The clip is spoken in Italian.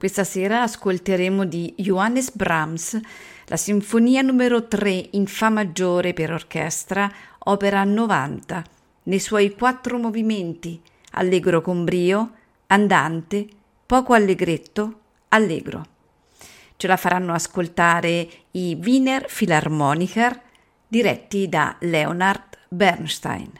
Questa sera ascolteremo di Johannes Brahms la Sinfonia numero 3 in Fa maggiore per orchestra, opera 90, nei suoi quattro movimenti, allegro con brio, andante, poco allegretto, allegro. Ce la faranno ascoltare i Wiener Philharmoniker diretti da Leonard Bernstein.